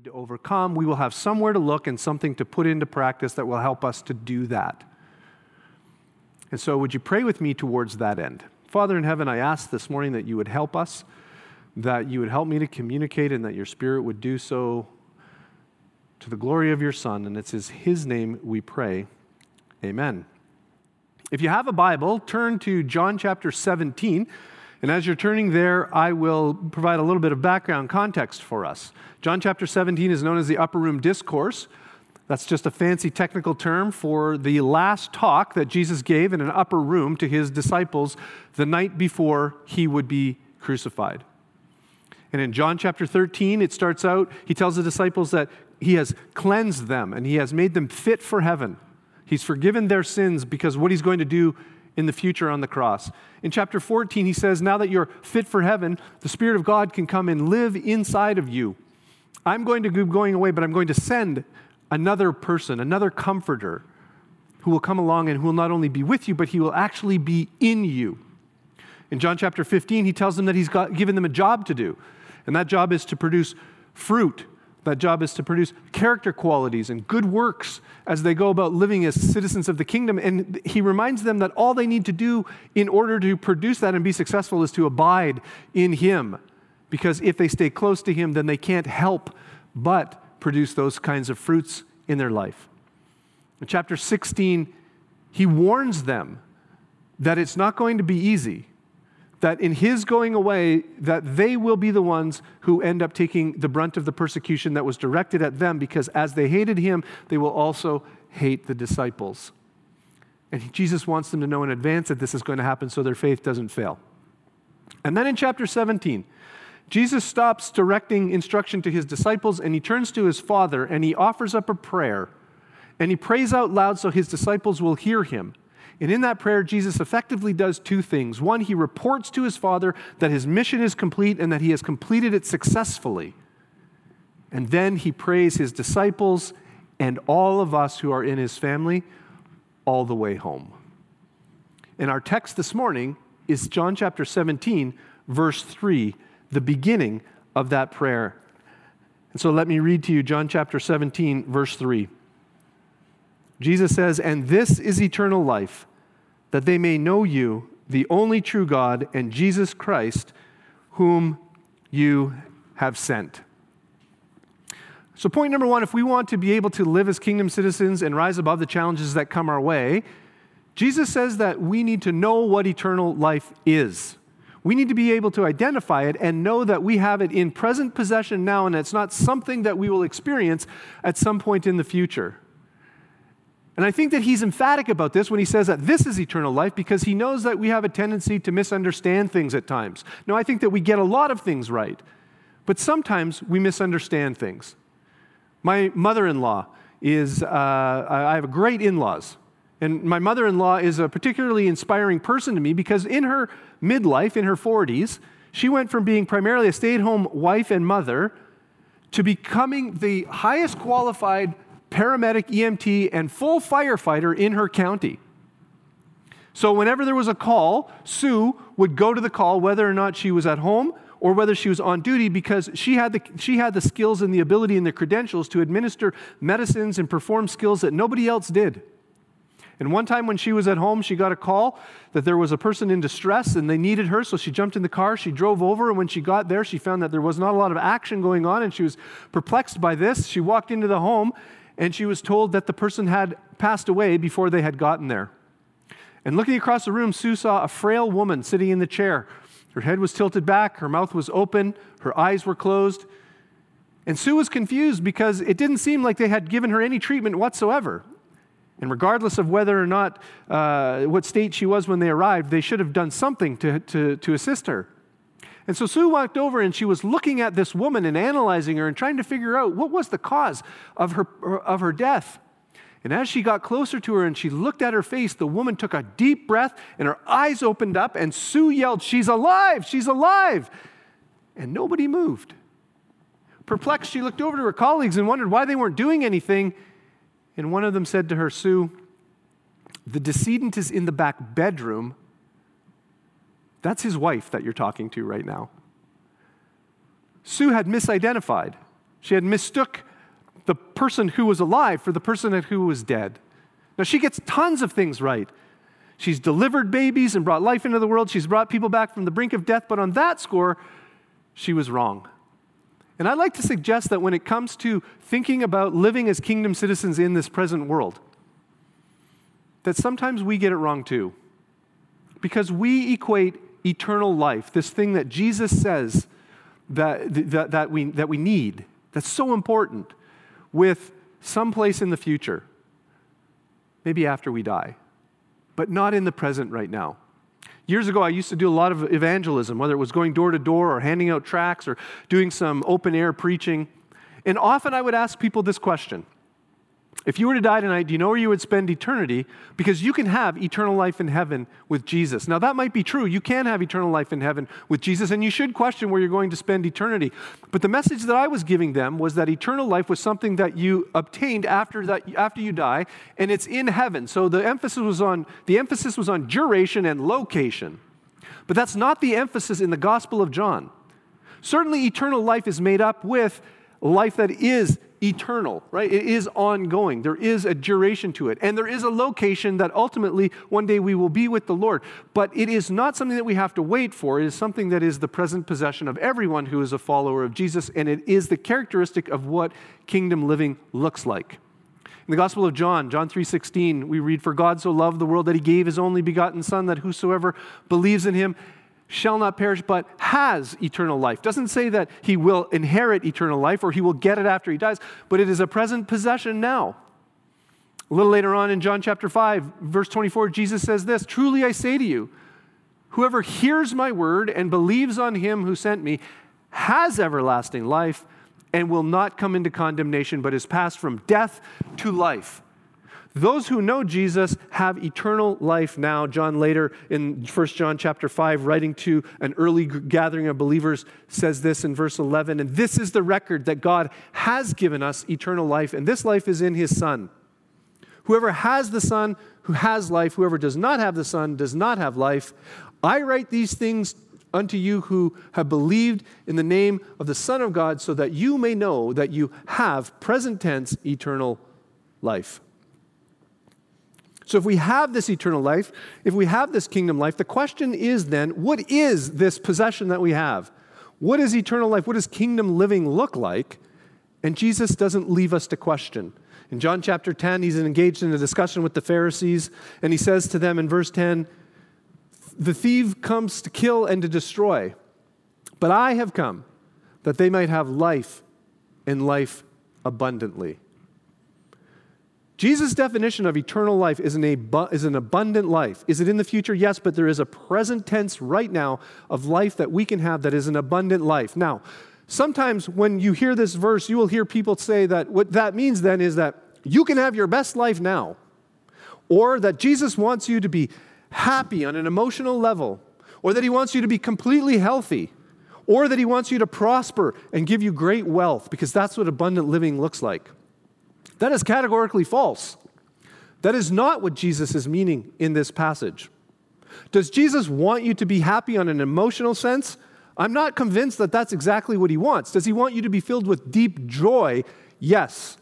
need to overcome, we will have somewhere to look and something to put into practice that will help us to do that. And so, would you pray with me towards that end? Father in heaven, I ask this morning that you would help us, that you would help me to communicate, and that your Spirit would do so to the glory of your Son. And it's his name we pray. Amen. If you have a Bible, turn to John chapter 17. And as you're turning there, I will provide a little bit of background context for us. John chapter 17 is known as the Upper Room Discourse. That's just a fancy technical term for the last talk that Jesus gave in an upper room to his disciples the night before he would be crucified. And in John chapter 13, it starts out, he tells the disciples that he has cleansed them and he has made them fit for heaven. He's forgiven their sins because what he's going to do in the future on the cross. In chapter 14, he says, Now that you're fit for heaven, the Spirit of God can come and live inside of you. I'm going to be going away, but I'm going to send another person, another comforter, who will come along and who will not only be with you, but he will actually be in you. In John chapter 15, he tells them that he's got, given them a job to do, and that job is to produce fruit that job is to produce character qualities and good works as they go about living as citizens of the kingdom. And he reminds them that all they need to do in order to produce that and be successful is to abide in him. Because if they stay close to him, then they can't help but produce those kinds of fruits in their life. In chapter 16, he warns them that it's not going to be easy that in his going away that they will be the ones who end up taking the brunt of the persecution that was directed at them because as they hated him they will also hate the disciples. And jesus wants them to know in advance that this is going to happen so their faith doesn't fail. And then in chapter 17 jesus stops directing instruction to his disciples and he turns to his father and he offers up a prayer and he prays out loud so his disciples will hear him and in that prayer, Jesus effectively does two things. One, he reports to his Father that his mission is complete and that he has completed it successfully. And then he prays his disciples and all of us who are in his family all the way home. And our text this morning is John chapter 17, verse 3, the beginning of that prayer. And so let me read to you John chapter 17, verse 3. Jesus says, And this is eternal life that they may know you, the only true God, and Jesus Christ, whom you have sent. So, point number one if we want to be able to live as kingdom citizens and rise above the challenges that come our way, Jesus says that we need to know what eternal life is. We need to be able to identify it and know that we have it in present possession now, and it's not something that we will experience at some point in the future. And I think that he's emphatic about this when he says that this is eternal life because he knows that we have a tendency to misunderstand things at times. Now, I think that we get a lot of things right, but sometimes we misunderstand things. My mother in law is, uh, I have great in laws. And my mother in law is a particularly inspiring person to me because in her midlife, in her 40s, she went from being primarily a stay at home wife and mother to becoming the highest qualified paramedic, EMT, and full firefighter in her county. So, whenever there was a call, Sue would go to the call, whether or not she was at home or whether she was on duty, because she had, the, she had the skills and the ability and the credentials to administer medicines and perform skills that nobody else did. And one time when she was at home, she got a call that there was a person in distress and they needed her. So she jumped in the car, she drove over, and when she got there, she found that there was not a lot of action going on and she was perplexed by this. She walked into the home and she was told that the person had passed away before they had gotten there. And looking across the room, Sue saw a frail woman sitting in the chair. Her head was tilted back, her mouth was open, her eyes were closed. And Sue was confused because it didn't seem like they had given her any treatment whatsoever. And regardless of whether or not uh, what state she was when they arrived, they should have done something to, to, to assist her. And so Sue walked over and she was looking at this woman and analyzing her and trying to figure out what was the cause of her, of her death. And as she got closer to her and she looked at her face, the woman took a deep breath and her eyes opened up, and Sue yelled, She's alive! She's alive! And nobody moved. Perplexed, she looked over to her colleagues and wondered why they weren't doing anything. And one of them said to her, Sue, the decedent is in the back bedroom that's his wife that you're talking to right now. Sue had misidentified. She had mistook the person who was alive for the person who was dead. Now, she gets tons of things right. She's delivered babies and brought life into the world. She's brought people back from the brink of death, but on that score, she was wrong. And I'd like to suggest that when it comes to thinking about living as kingdom citizens in this present world, that sometimes we get it wrong too. Because we equate eternal life, this thing that Jesus says that, that, that, we, that we need, that's so important, with some place in the future, maybe after we die, but not in the present right now. Years ago, I used to do a lot of evangelism, whether it was going door to door or handing out tracts or doing some open air preaching. And often I would ask people this question if you were to die tonight, do you know where you would spend eternity? Because you can have eternal life in heaven with Jesus. Now, that might be true. You can have eternal life in heaven with Jesus, and you should question where you're going to spend eternity. But the message that I was giving them was that eternal life was something that you obtained after, that, after you die, and it's in heaven. So the emphasis was on, the emphasis was on duration and location. But that's not the emphasis in the Gospel of John. Certainly, eternal life is made up with life that is eternal, right? It is ongoing. There is a duration to it. And there is a location that ultimately one day we will be with the Lord. But it is not something that we have to wait for. It is something that is the present possession of everyone who is a follower of Jesus. And it is the characteristic of what kingdom living looks like. In the Gospel of John, John 3:16, we read, For God so loved the world that he gave his only begotten Son, that whosoever believes in him shall not perish, but has eternal life. Doesn't say that he will inherit eternal life or he will get it after he dies, but it is a present possession now. A little later on in John chapter 5, verse 24, Jesus says this Truly I say to you, whoever hears my word and believes on him who sent me has everlasting life and will not come into condemnation, but is passed from death to life. Those who know Jesus have eternal life now. John later in 1 John chapter 5 writing to an early gathering of believers says this in verse 11 and this is the record that God has given us eternal life and this life is in his son. Whoever has the son who has life whoever does not have the son does not have life. I write these things unto you who have believed in the name of the son of God so that you may know that you have present tense eternal life. So, if we have this eternal life, if we have this kingdom life, the question is then what is this possession that we have? What is eternal life? What does kingdom living look like? And Jesus doesn't leave us to question. In John chapter 10, he's engaged in a discussion with the Pharisees, and he says to them in verse 10 The thief comes to kill and to destroy, but I have come that they might have life and life abundantly. Jesus' definition of eternal life is an, is an abundant life. Is it in the future? Yes, but there is a present tense right now of life that we can have that is an abundant life. Now, sometimes when you hear this verse, you will hear people say that what that means then is that you can have your best life now, or that Jesus wants you to be happy on an emotional level, or that he wants you to be completely healthy, or that he wants you to prosper and give you great wealth, because that's what abundant living looks like. That is categorically false. That is not what Jesus is meaning in this passage. Does Jesus want you to be happy on an emotional sense? I'm not convinced that that's exactly what he wants. Does he want you to be filled with deep joy? Yes.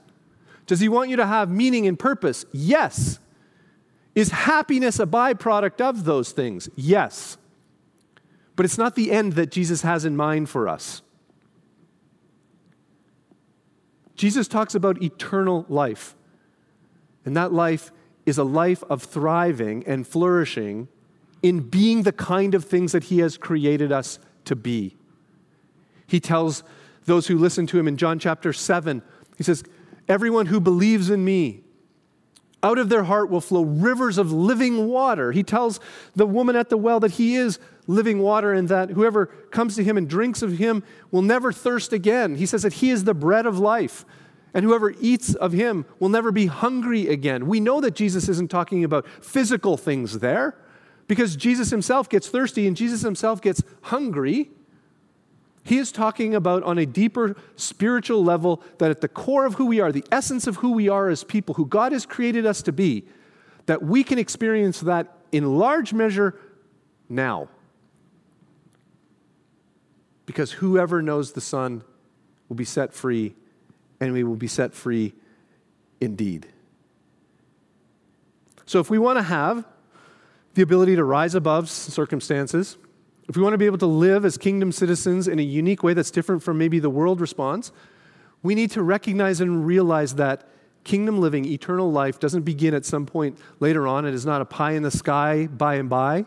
Does he want you to have meaning and purpose? Yes. Is happiness a byproduct of those things? Yes. But it's not the end that Jesus has in mind for us. Jesus talks about eternal life. And that life is a life of thriving and flourishing in being the kind of things that He has created us to be. He tells those who listen to Him in John chapter 7, He says, Everyone who believes in me, out of their heart will flow rivers of living water. He tells the woman at the well that He is living water and that whoever comes to him and drinks of him will never thirst again. He says that he is the bread of life. And whoever eats of him will never be hungry again. We know that Jesus isn't talking about physical things there because Jesus himself gets thirsty and Jesus himself gets hungry. He is talking about on a deeper spiritual level that at the core of who we are, the essence of who we are as people, who God has created us to be, that we can experience that in large measure now because whoever knows the Son will be set free and we will be set free indeed. So, if we want to have the ability to rise above circumstances, if we want to be able to live as kingdom citizens in a unique way that's different from maybe the world responds, we need to recognize and realize that kingdom living, eternal life, doesn't begin at some point later on. It is not a pie in the sky by and by,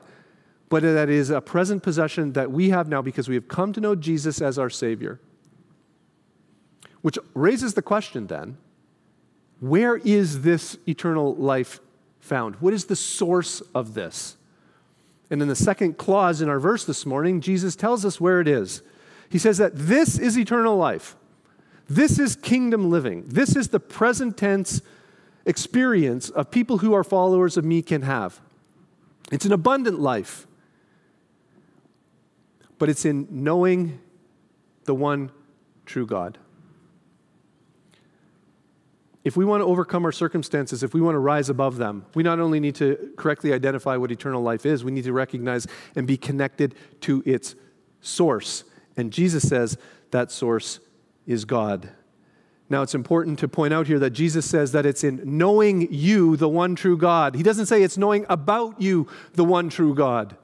but that is a present possession that we have now because we have come to know Jesus as our Savior. Which raises the question then where is this eternal life found? What is the source of this? And in the second clause in our verse this morning, Jesus tells us where it is. He says that this is eternal life. This is kingdom living. This is the present tense experience of people who are followers of me can have. It's an abundant life, but it's in knowing the one true God if we want to overcome our circumstances, if we want to rise above them, we not only need to correctly identify what eternal life is, we need to recognize and be connected to its source. And Jesus says that source is God. Now, it's important to point out here that Jesus says that it's in knowing you, the one true God. He doesn't say it's knowing about you, the one true God.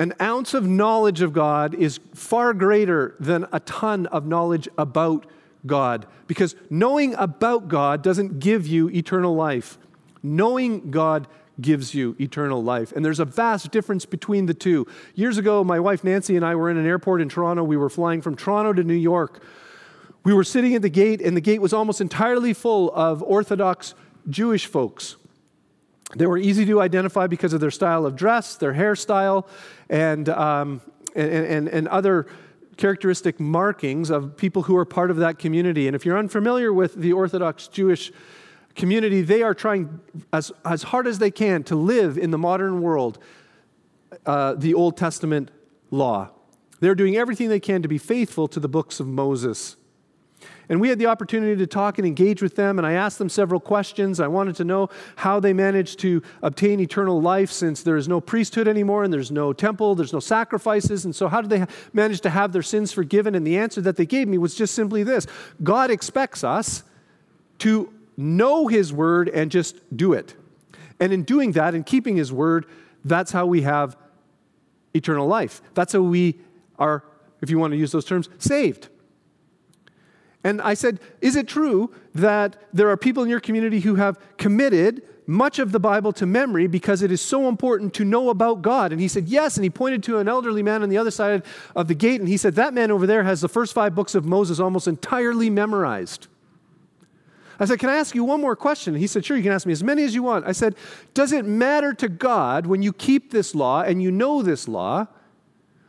An ounce of knowledge of God is far greater than a ton of knowledge about God because knowing about God doesn't give you eternal life. Knowing God gives you eternal life. And there's a vast difference between the two. Years ago, my wife Nancy and I were in an airport in Toronto. We were flying from Toronto to New York. We were sitting at the gate, and the gate was almost entirely full of Orthodox Jewish folks. They were easy to identify because of their style of dress, their hairstyle, and, um, and, and, and other characteristic markings of people who are part of that community. And if you're unfamiliar with the Orthodox Jewish community, they are trying as, as hard as they can to live in the modern world uh, the Old Testament law. They're doing everything they can to be faithful to the books of Moses. And we had the opportunity to talk and engage with them, and I asked them several questions. I wanted to know how they managed to obtain eternal life since there is no priesthood anymore and there's no temple, there's no sacrifices. And so, how did they manage to have their sins forgiven? And the answer that they gave me was just simply this God expects us to know His word and just do it. And in doing that and keeping His word, that's how we have eternal life. That's how we are, if you want to use those terms, saved. And I said, Is it true that there are people in your community who have committed much of the Bible to memory because it is so important to know about God? And he said, Yes. And he pointed to an elderly man on the other side of the gate, and he said, That man over there has the first five books of Moses almost entirely memorized. I said, Can I ask you one more question? He said, Sure, you can ask me as many as you want. I said, Does it matter to God when you keep this law and you know this law,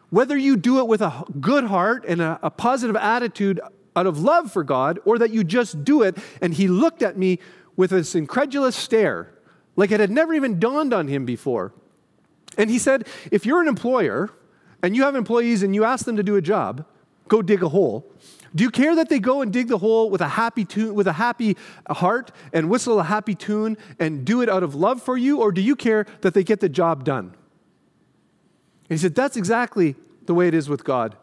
whether you do it with a good heart and a, a positive attitude out of love for God or that you just do it. And he looked at me with this incredulous stare, like it had never even dawned on him before. And he said, If you're an employer and you have employees and you ask them to do a job, go dig a hole. Do you care that they go and dig the hole with a happy tune, with a happy heart and whistle a happy tune and do it out of love for you, or do you care that they get the job done? And he said, That's exactly the way it is with God.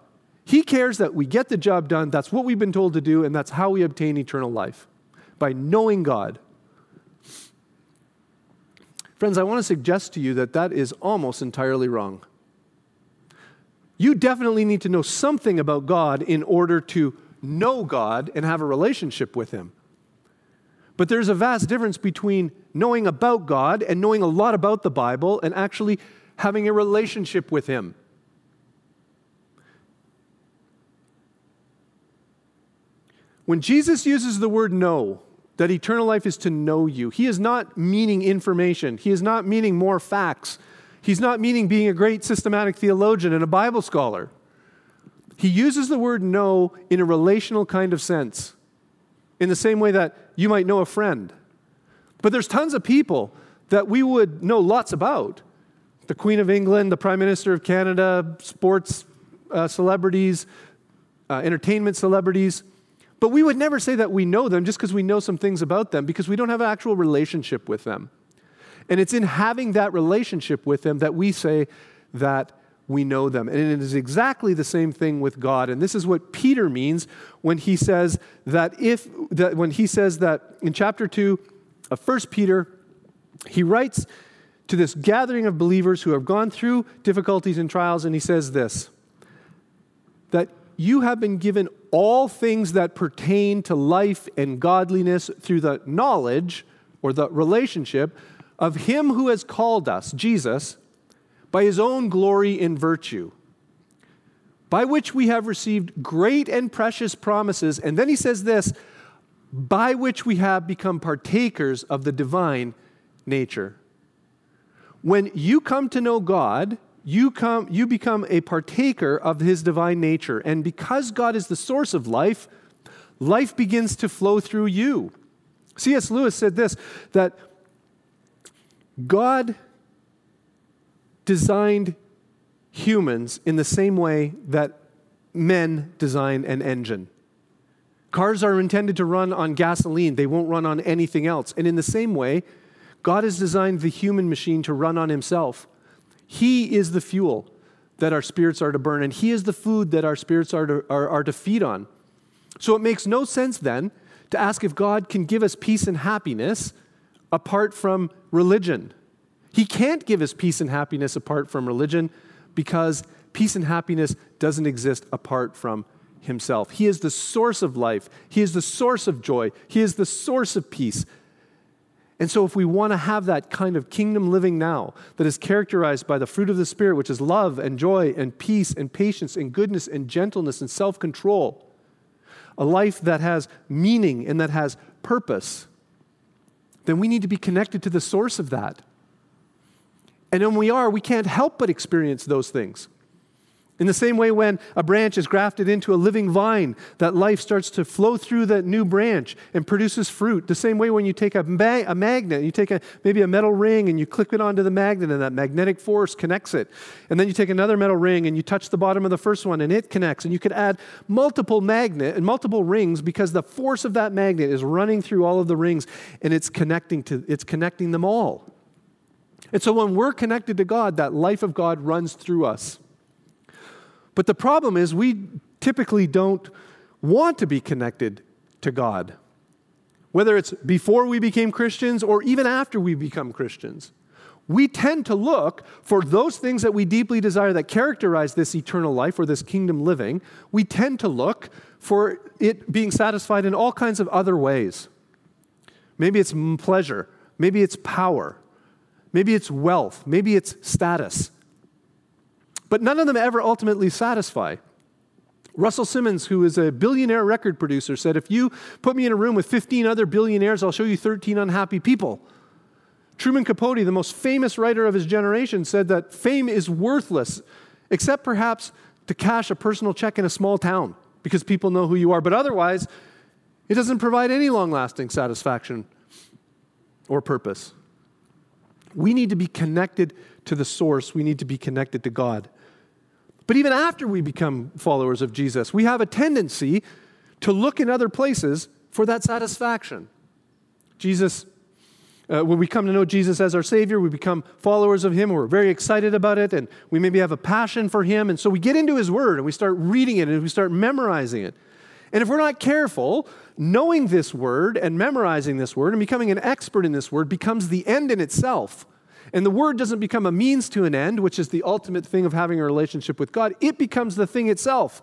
He cares that we get the job done. That's what we've been told to do, and that's how we obtain eternal life by knowing God. Friends, I want to suggest to you that that is almost entirely wrong. You definitely need to know something about God in order to know God and have a relationship with Him. But there's a vast difference between knowing about God and knowing a lot about the Bible and actually having a relationship with Him. When Jesus uses the word know, that eternal life is to know you, he is not meaning information, he is not meaning more facts, he's not meaning being a great systematic theologian and a Bible scholar. He uses the word know in a relational kind of sense, in the same way that you might know a friend. But there's tons of people that we would know lots about the Queen of England, the Prime Minister of Canada, sports uh, celebrities, uh, entertainment celebrities. But we would never say that we know them just because we know some things about them because we don't have an actual relationship with them. And it's in having that relationship with them that we say that we know them. And it is exactly the same thing with God. And this is what Peter means when he says that if that when he says that in chapter 2 of 1 Peter, he writes to this gathering of believers who have gone through difficulties and trials, and he says this that you have been given all things that pertain to life and godliness through the knowledge or the relationship of him who has called us, Jesus, by his own glory and virtue, by which we have received great and precious promises. And then he says this by which we have become partakers of the divine nature. When you come to know God, you, come, you become a partaker of his divine nature. And because God is the source of life, life begins to flow through you. C.S. Lewis said this that God designed humans in the same way that men design an engine. Cars are intended to run on gasoline, they won't run on anything else. And in the same way, God has designed the human machine to run on himself. He is the fuel that our spirits are to burn, and He is the food that our spirits are to, are, are to feed on. So it makes no sense then to ask if God can give us peace and happiness apart from religion. He can't give us peace and happiness apart from religion because peace and happiness doesn't exist apart from Himself. He is the source of life, He is the source of joy, He is the source of peace. And so, if we want to have that kind of kingdom living now that is characterized by the fruit of the Spirit, which is love and joy and peace and patience and goodness and gentleness and self control, a life that has meaning and that has purpose, then we need to be connected to the source of that. And when we are, we can't help but experience those things. In the same way, when a branch is grafted into a living vine, that life starts to flow through that new branch and produces fruit. The same way, when you take a, ma- a magnet, you take a, maybe a metal ring and you click it onto the magnet, and that magnetic force connects it. And then you take another metal ring and you touch the bottom of the first one, and it connects. And you could add multiple magnet and multiple rings because the force of that magnet is running through all of the rings, and it's connecting to it's connecting them all. And so, when we're connected to God, that life of God runs through us. But the problem is, we typically don't want to be connected to God, whether it's before we became Christians or even after we become Christians. We tend to look for those things that we deeply desire that characterize this eternal life or this kingdom living. We tend to look for it being satisfied in all kinds of other ways. Maybe it's pleasure, maybe it's power, maybe it's wealth, maybe it's status. But none of them ever ultimately satisfy. Russell Simmons, who is a billionaire record producer, said, If you put me in a room with 15 other billionaires, I'll show you 13 unhappy people. Truman Capote, the most famous writer of his generation, said that fame is worthless, except perhaps to cash a personal check in a small town because people know who you are. But otherwise, it doesn't provide any long lasting satisfaction or purpose. We need to be connected to the source, we need to be connected to God. But even after we become followers of Jesus, we have a tendency to look in other places for that satisfaction. Jesus, uh, when we come to know Jesus as our Savior, we become followers of Him, we're very excited about it, and we maybe have a passion for Him. And so we get into His Word and we start reading it and we start memorizing it. And if we're not careful, knowing this Word and memorizing this Word and becoming an expert in this Word becomes the end in itself. And the word doesn't become a means to an end, which is the ultimate thing of having a relationship with God. It becomes the thing itself.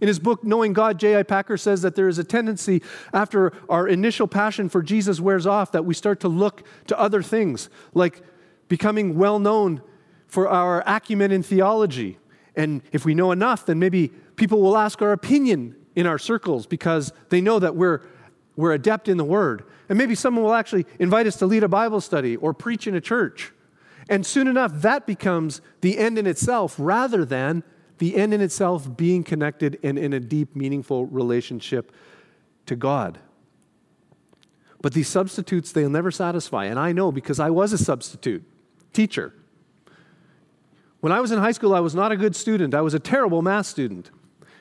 In his book, Knowing God, J.I. Packer says that there is a tendency after our initial passion for Jesus wears off that we start to look to other things, like becoming well known for our acumen in theology. And if we know enough, then maybe people will ask our opinion in our circles because they know that we're, we're adept in the word. And maybe someone will actually invite us to lead a Bible study or preach in a church. And soon enough, that becomes the end in itself rather than the end in itself being connected and in a deep, meaningful relationship to God. But these substitutes, they'll never satisfy. And I know because I was a substitute teacher. When I was in high school, I was not a good student. I was a terrible math student.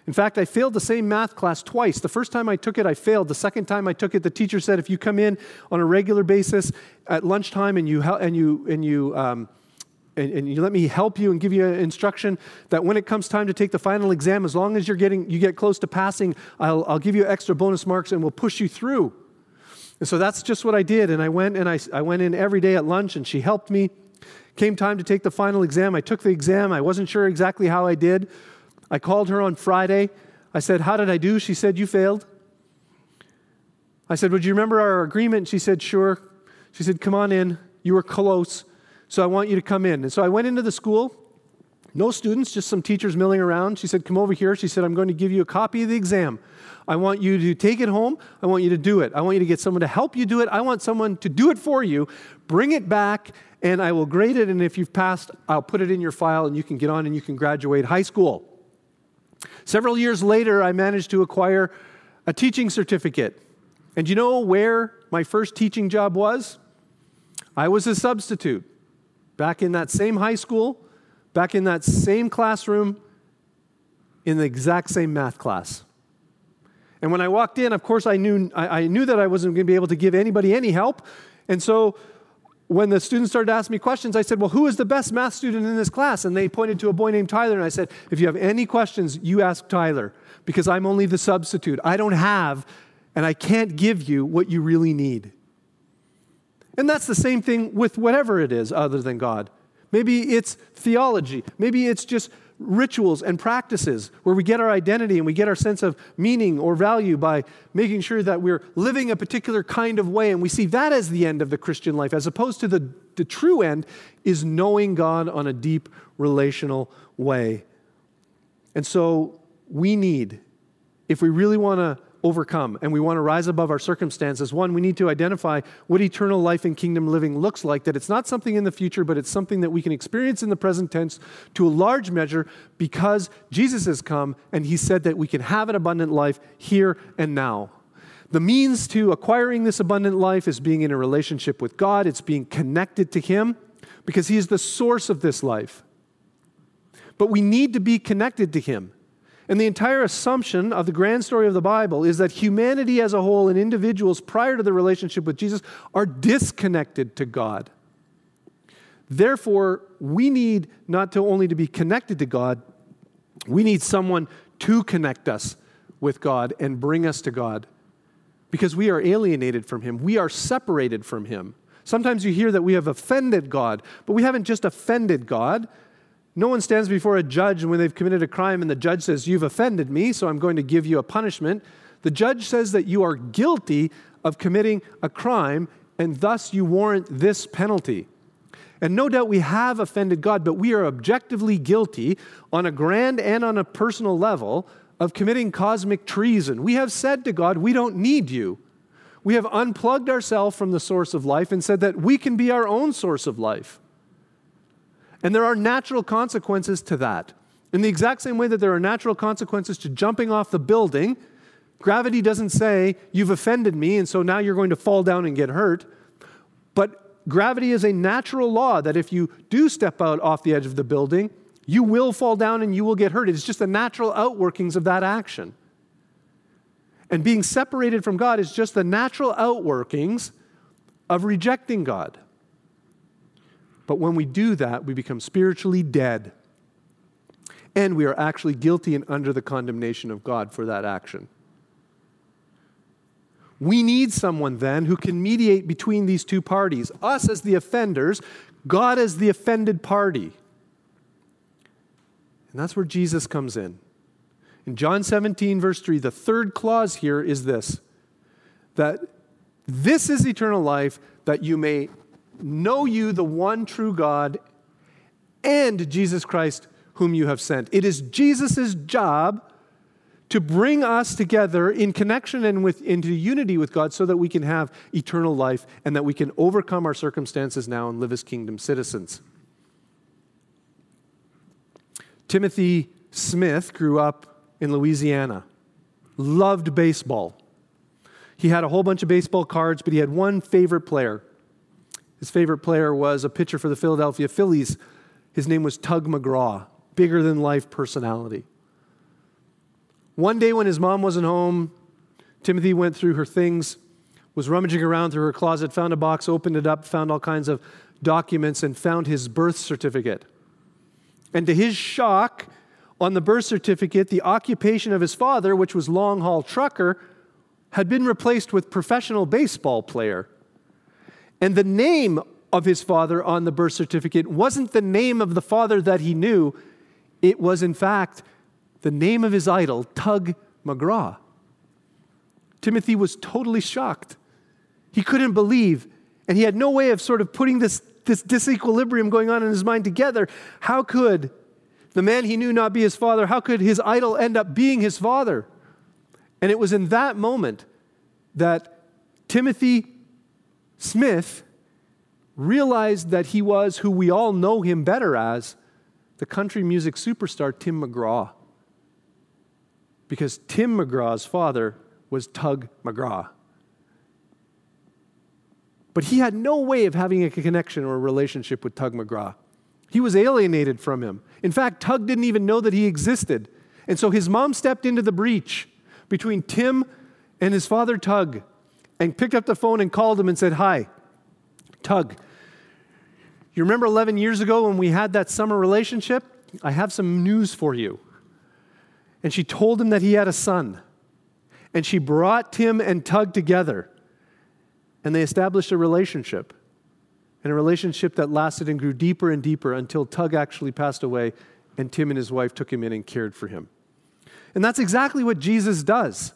In fact, I failed the same math class twice. The first time I took it, I failed. The second time I took it, the teacher said, if you come in on a regular basis at lunchtime and you, and you, and you um, and, and, you let me help you and give you instruction that when it comes time to take the final exam, as long as you're getting, you get close to passing, I'll, I'll give you extra bonus marks and we'll push you through. And so that's just what I did. And I went and I, I went in every day at lunch and she helped me. Came time to take the final exam. I took the exam. I wasn't sure exactly how I did. I called her on Friday. I said, How did I do? She said, You failed. I said, Would you remember our agreement? She said, Sure. She said, Come on in. You were close. So I want you to come in. And so I went into the school. No students, just some teachers milling around. She said, Come over here. She said, I'm going to give you a copy of the exam. I want you to take it home. I want you to do it. I want you to get someone to help you do it. I want someone to do it for you. Bring it back, and I will grade it. And if you've passed, I'll put it in your file, and you can get on and you can graduate high school. Several years later, I managed to acquire a teaching certificate. And you know where my first teaching job was? I was a substitute back in that same high school, back in that same classroom, in the exact same math class. And when I walked in, of course, I knew, I, I knew that I wasn't going to be able to give anybody any help. And so when the students started to ask me questions, I said, Well, who is the best math student in this class? And they pointed to a boy named Tyler. And I said, If you have any questions, you ask Tyler, because I'm only the substitute. I don't have, and I can't give you what you really need. And that's the same thing with whatever it is other than God. Maybe it's theology. Maybe it's just rituals and practices where we get our identity and we get our sense of meaning or value by making sure that we're living a particular kind of way. And we see that as the end of the Christian life, as opposed to the, the true end is knowing God on a deep relational way. And so we need, if we really want to overcome and we want to rise above our circumstances, one, we need to identify what eternal life and kingdom living looks like, that it's not something in the future, but it's something that we can experience in the present tense to a large measure because Jesus has come and he said that we can have an abundant life here and now. The means to acquiring this abundant life is being in a relationship with God, it's being connected to Him because He is the source of this life. But we need to be connected to Him. And the entire assumption of the grand story of the Bible is that humanity as a whole and individuals prior to the relationship with Jesus are disconnected to God. Therefore, we need not to only to be connected to God, we need someone to connect us with God and bring us to God because we are alienated from Him. We are separated from Him. Sometimes you hear that we have offended God, but we haven't just offended God. No one stands before a judge when they've committed a crime and the judge says, You've offended me, so I'm going to give you a punishment. The judge says that you are guilty of committing a crime and thus you warrant this penalty. And no doubt we have offended God, but we are objectively guilty on a grand and on a personal level of committing cosmic treason. We have said to God, We don't need you. We have unplugged ourselves from the source of life and said that we can be our own source of life. And there are natural consequences to that. In the exact same way that there are natural consequences to jumping off the building, gravity doesn't say, You've offended me, and so now you're going to fall down and get hurt. But gravity is a natural law that if you do step out off the edge of the building, you will fall down and you will get hurt. It's just the natural outworkings of that action. And being separated from God is just the natural outworkings of rejecting God. But when we do that, we become spiritually dead. And we are actually guilty and under the condemnation of God for that action. We need someone then who can mediate between these two parties us as the offenders, God as the offended party. And that's where Jesus comes in. In John 17, verse 3, the third clause here is this that this is eternal life, that you may know you, the one true God, and Jesus Christ, whom you have sent. It is Jesus' job to bring us together in connection and with, into unity with God so that we can have eternal life and that we can overcome our circumstances now and live as kingdom citizens. Timothy Smith grew up in Louisiana, loved baseball. He had a whole bunch of baseball cards, but he had one favorite player. His favorite player was a pitcher for the Philadelphia Phillies. His name was Tug McGraw, bigger than life personality. One day when his mom wasn't home, Timothy went through her things, was rummaging around through her closet, found a box, opened it up, found all kinds of documents and found his birth certificate. And to his shock, on the birth certificate, the occupation of his father, which was long haul trucker, had been replaced with professional baseball player. And the name of his father on the birth certificate wasn't the name of the father that he knew, it was, in fact, the name of his idol, Tug McGraw. Timothy was totally shocked. He couldn't believe, and he had no way of sort of putting this, this disequilibrium going on in his mind together. How could the man he knew not be his father? How could his idol end up being his father? And it was in that moment that Timothy Smith realized that he was who we all know him better as the country music superstar Tim McGraw. Because Tim McGraw's father was Tug McGraw. But he had no way of having a connection or a relationship with Tug McGraw. He was alienated from him. In fact, Tug didn't even know that he existed. And so his mom stepped into the breach between Tim and his father, Tug, and picked up the phone and called him and said, Hi, Tug. You remember 11 years ago when we had that summer relationship? I have some news for you. And she told him that he had a son. And she brought Tim and Tug together. And they established a relationship. And a relationship that lasted and grew deeper and deeper until Tug actually passed away and Tim and his wife took him in and cared for him. And that's exactly what Jesus does.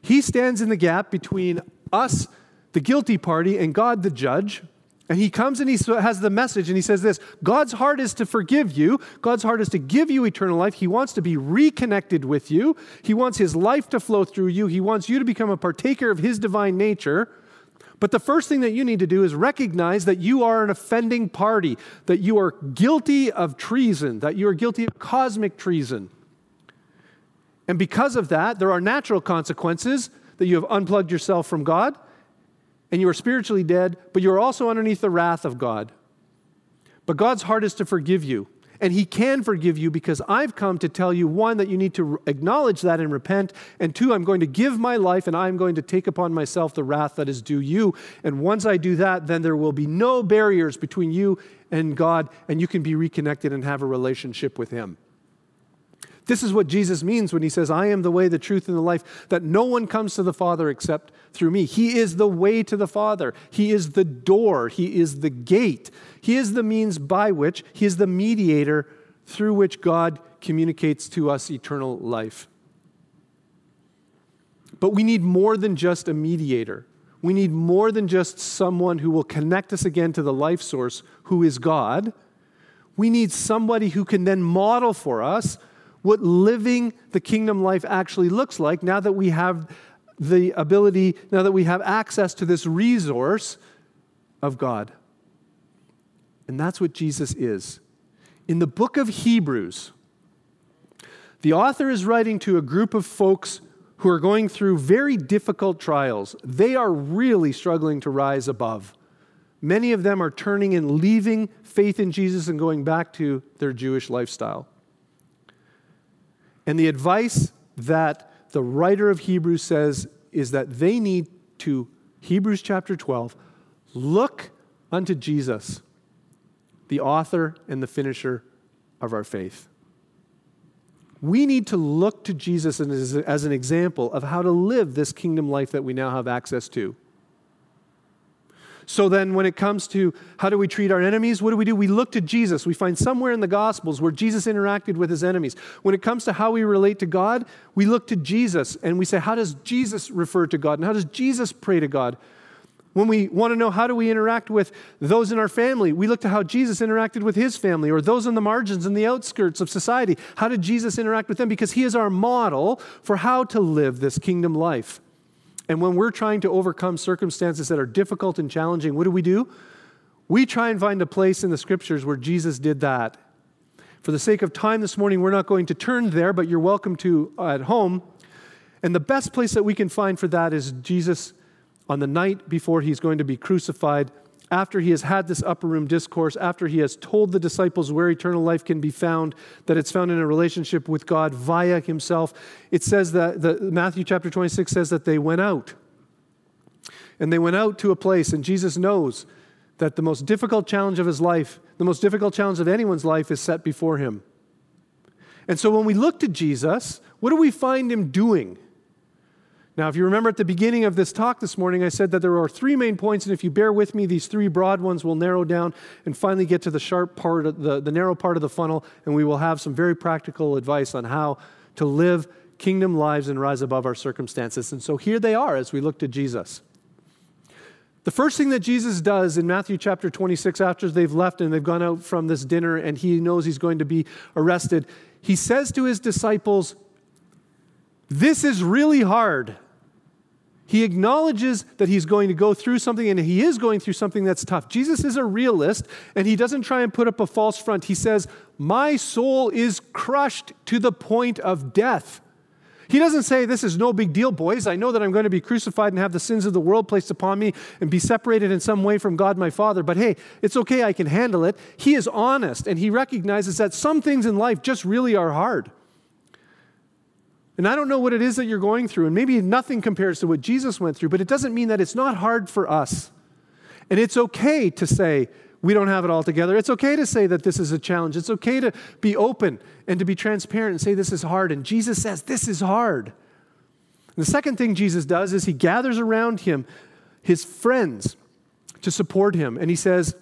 He stands in the gap between us, the guilty party, and God, the judge. And he comes and he has the message and he says this God's heart is to forgive you. God's heart is to give you eternal life. He wants to be reconnected with you. He wants his life to flow through you. He wants you to become a partaker of his divine nature. But the first thing that you need to do is recognize that you are an offending party, that you are guilty of treason, that you are guilty of cosmic treason. And because of that, there are natural consequences that you have unplugged yourself from God and you are spiritually dead, but you're also underneath the wrath of God. But God's heart is to forgive you. And He can forgive you because I've come to tell you one, that you need to acknowledge that and repent. And two, I'm going to give my life and I'm going to take upon myself the wrath that is due you. And once I do that, then there will be no barriers between you and God, and you can be reconnected and have a relationship with Him. This is what Jesus means when he says, I am the way, the truth, and the life, that no one comes to the Father except through me. He is the way to the Father. He is the door. He is the gate. He is the means by which, He is the mediator through which God communicates to us eternal life. But we need more than just a mediator. We need more than just someone who will connect us again to the life source, who is God. We need somebody who can then model for us what living the kingdom life actually looks like now that we have the ability, now that we have access to this resource of God. And that's what Jesus is. In the book of Hebrews, the author is writing to a group of folks who are going through very difficult trials. They are really struggling to rise above. Many of them are turning and leaving faith in Jesus and going back to their Jewish lifestyle. And the advice that the writer of Hebrews says is that they need to, Hebrews chapter 12, look unto Jesus, the author and the finisher of our faith. We need to look to Jesus as an example of how to live this kingdom life that we now have access to. So then, when it comes to how do we treat our enemies, what do we do? We look to Jesus. We find somewhere in the Gospels where Jesus interacted with his enemies. When it comes to how we relate to God, we look to Jesus and we say, how does Jesus refer to God? And how does Jesus pray to God? When we want to know how do we interact with those in our family, we look to how Jesus interacted with his family or those on the margins and the outskirts of society. How did Jesus interact with them? Because he is our model for how to live this kingdom life. And when we're trying to overcome circumstances that are difficult and challenging, what do we do? We try and find a place in the scriptures where Jesus did that. For the sake of time this morning, we're not going to turn there, but you're welcome to uh, at home. And the best place that we can find for that is Jesus on the night before he's going to be crucified after he has had this upper room discourse, after he has told the disciples where eternal life can be found, that it's found in a relationship with God via himself, it says that the, Matthew chapter 26 says that they went out. And they went out to a place, and Jesus knows that the most difficult challenge of his life, the most difficult challenge of anyone's life, is set before him. And so when we look to Jesus, what do we find him doing? Now, if you remember at the beginning of this talk this morning, I said that there are three main points, and if you bear with me, these three broad ones will narrow down and finally get to the sharp part of the, the narrow part of the funnel, and we will have some very practical advice on how to live kingdom lives and rise above our circumstances. And so here they are as we look to Jesus. The first thing that Jesus does in Matthew chapter 26, after they've left and they've gone out from this dinner and he knows he's going to be arrested, he says to his disciples, This is really hard. He acknowledges that he's going to go through something and he is going through something that's tough. Jesus is a realist and he doesn't try and put up a false front. He says, My soul is crushed to the point of death. He doesn't say, This is no big deal, boys. I know that I'm going to be crucified and have the sins of the world placed upon me and be separated in some way from God my Father, but hey, it's okay, I can handle it. He is honest and he recognizes that some things in life just really are hard. And I don't know what it is that you're going through, and maybe nothing compares to what Jesus went through, but it doesn't mean that it's not hard for us. And it's okay to say, we don't have it all together. It's okay to say that this is a challenge. It's okay to be open and to be transparent and say this is hard. And Jesus says, This is hard. And the second thing Jesus does is he gathers around him his friends to support him. And he says,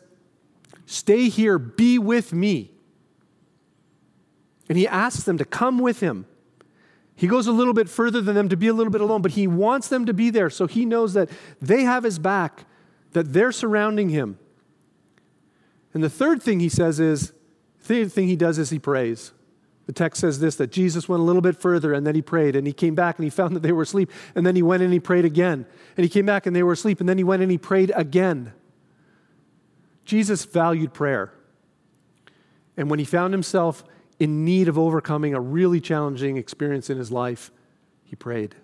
Stay here, be with me. And he asks them to come with him. He goes a little bit further than them to be a little bit alone, but he wants them to be there so he knows that they have his back, that they're surrounding him. And the third thing he says is, the third thing he does is he prays. The text says this that Jesus went a little bit further and then he prayed and he came back and he found that they were asleep and then he went and he prayed again. And he came back and they were asleep and then he went and he prayed again. Jesus valued prayer. And when he found himself in need of overcoming a really challenging experience in his life, he prayed.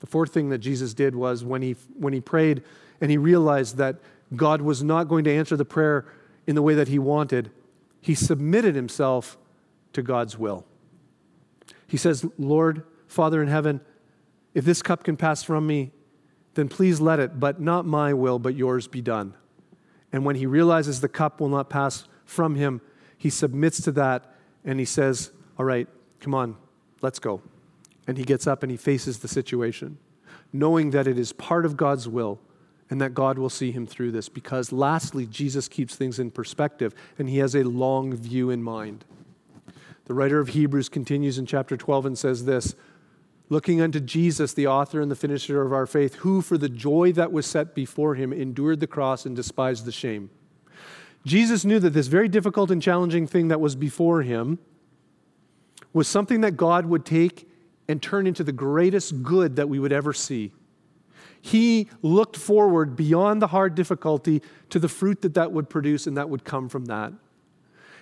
The fourth thing that Jesus did was when he, when he prayed and he realized that God was not going to answer the prayer in the way that he wanted, he submitted himself to God's will. He says, Lord, Father in heaven, if this cup can pass from me, then please let it, but not my will, but yours be done. And when he realizes the cup will not pass from him, he submits to that and he says, All right, come on, let's go. And he gets up and he faces the situation, knowing that it is part of God's will and that God will see him through this. Because lastly, Jesus keeps things in perspective and he has a long view in mind. The writer of Hebrews continues in chapter 12 and says this Looking unto Jesus, the author and the finisher of our faith, who for the joy that was set before him endured the cross and despised the shame. Jesus knew that this very difficult and challenging thing that was before him was something that God would take and turn into the greatest good that we would ever see. He looked forward beyond the hard difficulty to the fruit that that would produce and that would come from that.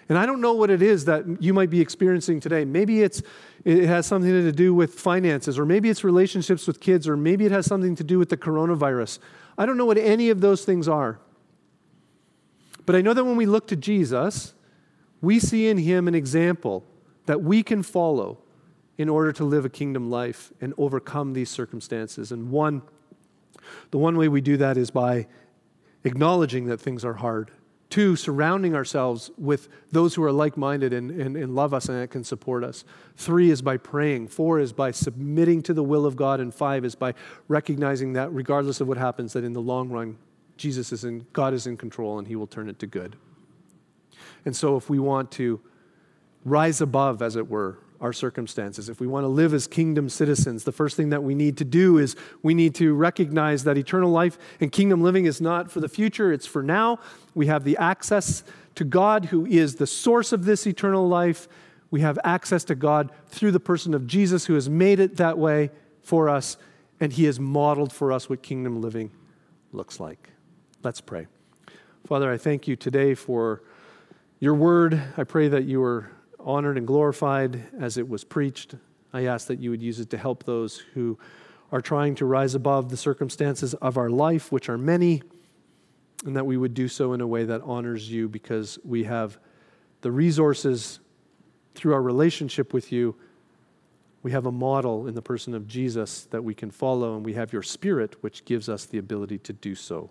And I don't know what it is that you might be experiencing today. Maybe it's, it has something to do with finances, or maybe it's relationships with kids, or maybe it has something to do with the coronavirus. I don't know what any of those things are. But I know that when we look to Jesus, we see in him an example that we can follow in order to live a kingdom life and overcome these circumstances. And one the one way we do that is by acknowledging that things are hard. Two, surrounding ourselves with those who are like minded and, and, and, love us and that can support us. Three is by praying. Four is by submitting to the will of God. And five is by recognizing that regardless of what happens, that in the long run, Jesus is in, God is in control and he will turn it to good. And so if we want to rise above, as it were, our circumstances. If we want to live as kingdom citizens, the first thing that we need to do is we need to recognize that eternal life and kingdom living is not for the future, it's for now. We have the access to God, who is the source of this eternal life. We have access to God through the person of Jesus, who has made it that way for us, and he has modeled for us what kingdom living looks like. Let's pray. Father, I thank you today for your word. I pray that you are honored and glorified as it was preached. I ask that you would use it to help those who are trying to rise above the circumstances of our life, which are many, and that we would do so in a way that honors you because we have the resources through our relationship with you. We have a model in the person of Jesus that we can follow, and we have your spirit, which gives us the ability to do so.